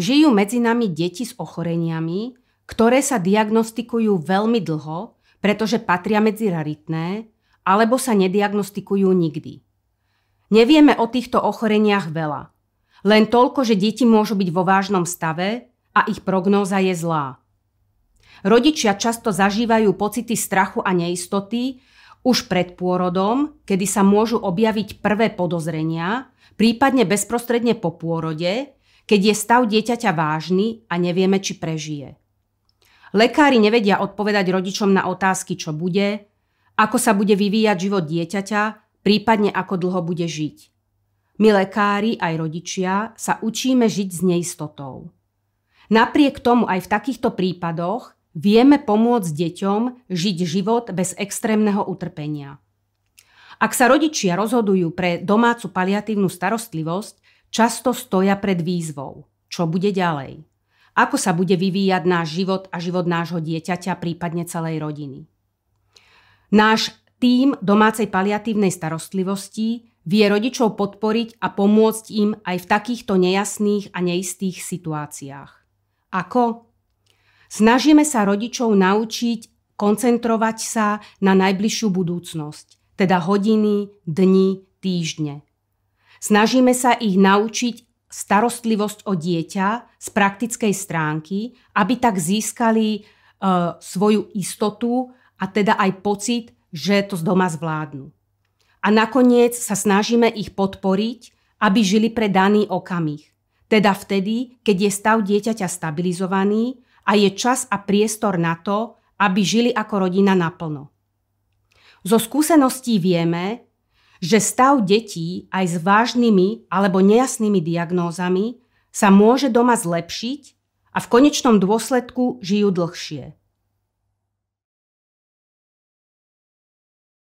Žijú medzi nami deti s ochoreniami, ktoré sa diagnostikujú veľmi dlho, pretože patria medzi raritné, alebo sa nediagnostikujú nikdy. Nevieme o týchto ochoreniach veľa. Len toľko, že deti môžu byť vo vážnom stave a ich prognóza je zlá. Rodičia často zažívajú pocity strachu a neistoty už pred pôrodom, kedy sa môžu objaviť prvé podozrenia, prípadne bezprostredne po pôrode, keď je stav dieťaťa vážny a nevieme, či prežije. Lekári nevedia odpovedať rodičom na otázky, čo bude, ako sa bude vyvíjať život dieťaťa, prípadne ako dlho bude žiť. My lekári aj rodičia sa učíme žiť s neistotou. Napriek tomu aj v takýchto prípadoch vieme pomôcť deťom žiť život bez extrémneho utrpenia. Ak sa rodičia rozhodujú pre domácu paliatívnu starostlivosť, často stoja pred výzvou. Čo bude ďalej? Ako sa bude vyvíjať náš život a život nášho dieťaťa, prípadne celej rodiny? Náš tým domácej paliatívnej starostlivosti vie rodičov podporiť a pomôcť im aj v takýchto nejasných a neistých situáciách. Ako? Snažíme sa rodičov naučiť koncentrovať sa na najbližšiu budúcnosť, teda hodiny, dni, týždne. Snažíme sa ich naučiť starostlivosť o dieťa z praktickej stránky, aby tak získali uh, svoju istotu a teda aj pocit, že to z doma zvládnu. A nakoniec sa snažíme ich podporiť, aby žili pre daný okamih. Teda vtedy, keď je stav dieťaťa stabilizovaný a je čas a priestor na to, aby žili ako rodina naplno. Zo skúseností vieme, že stav detí aj s vážnymi alebo nejasnými diagnózami sa môže doma zlepšiť a v konečnom dôsledku žijú dlhšie.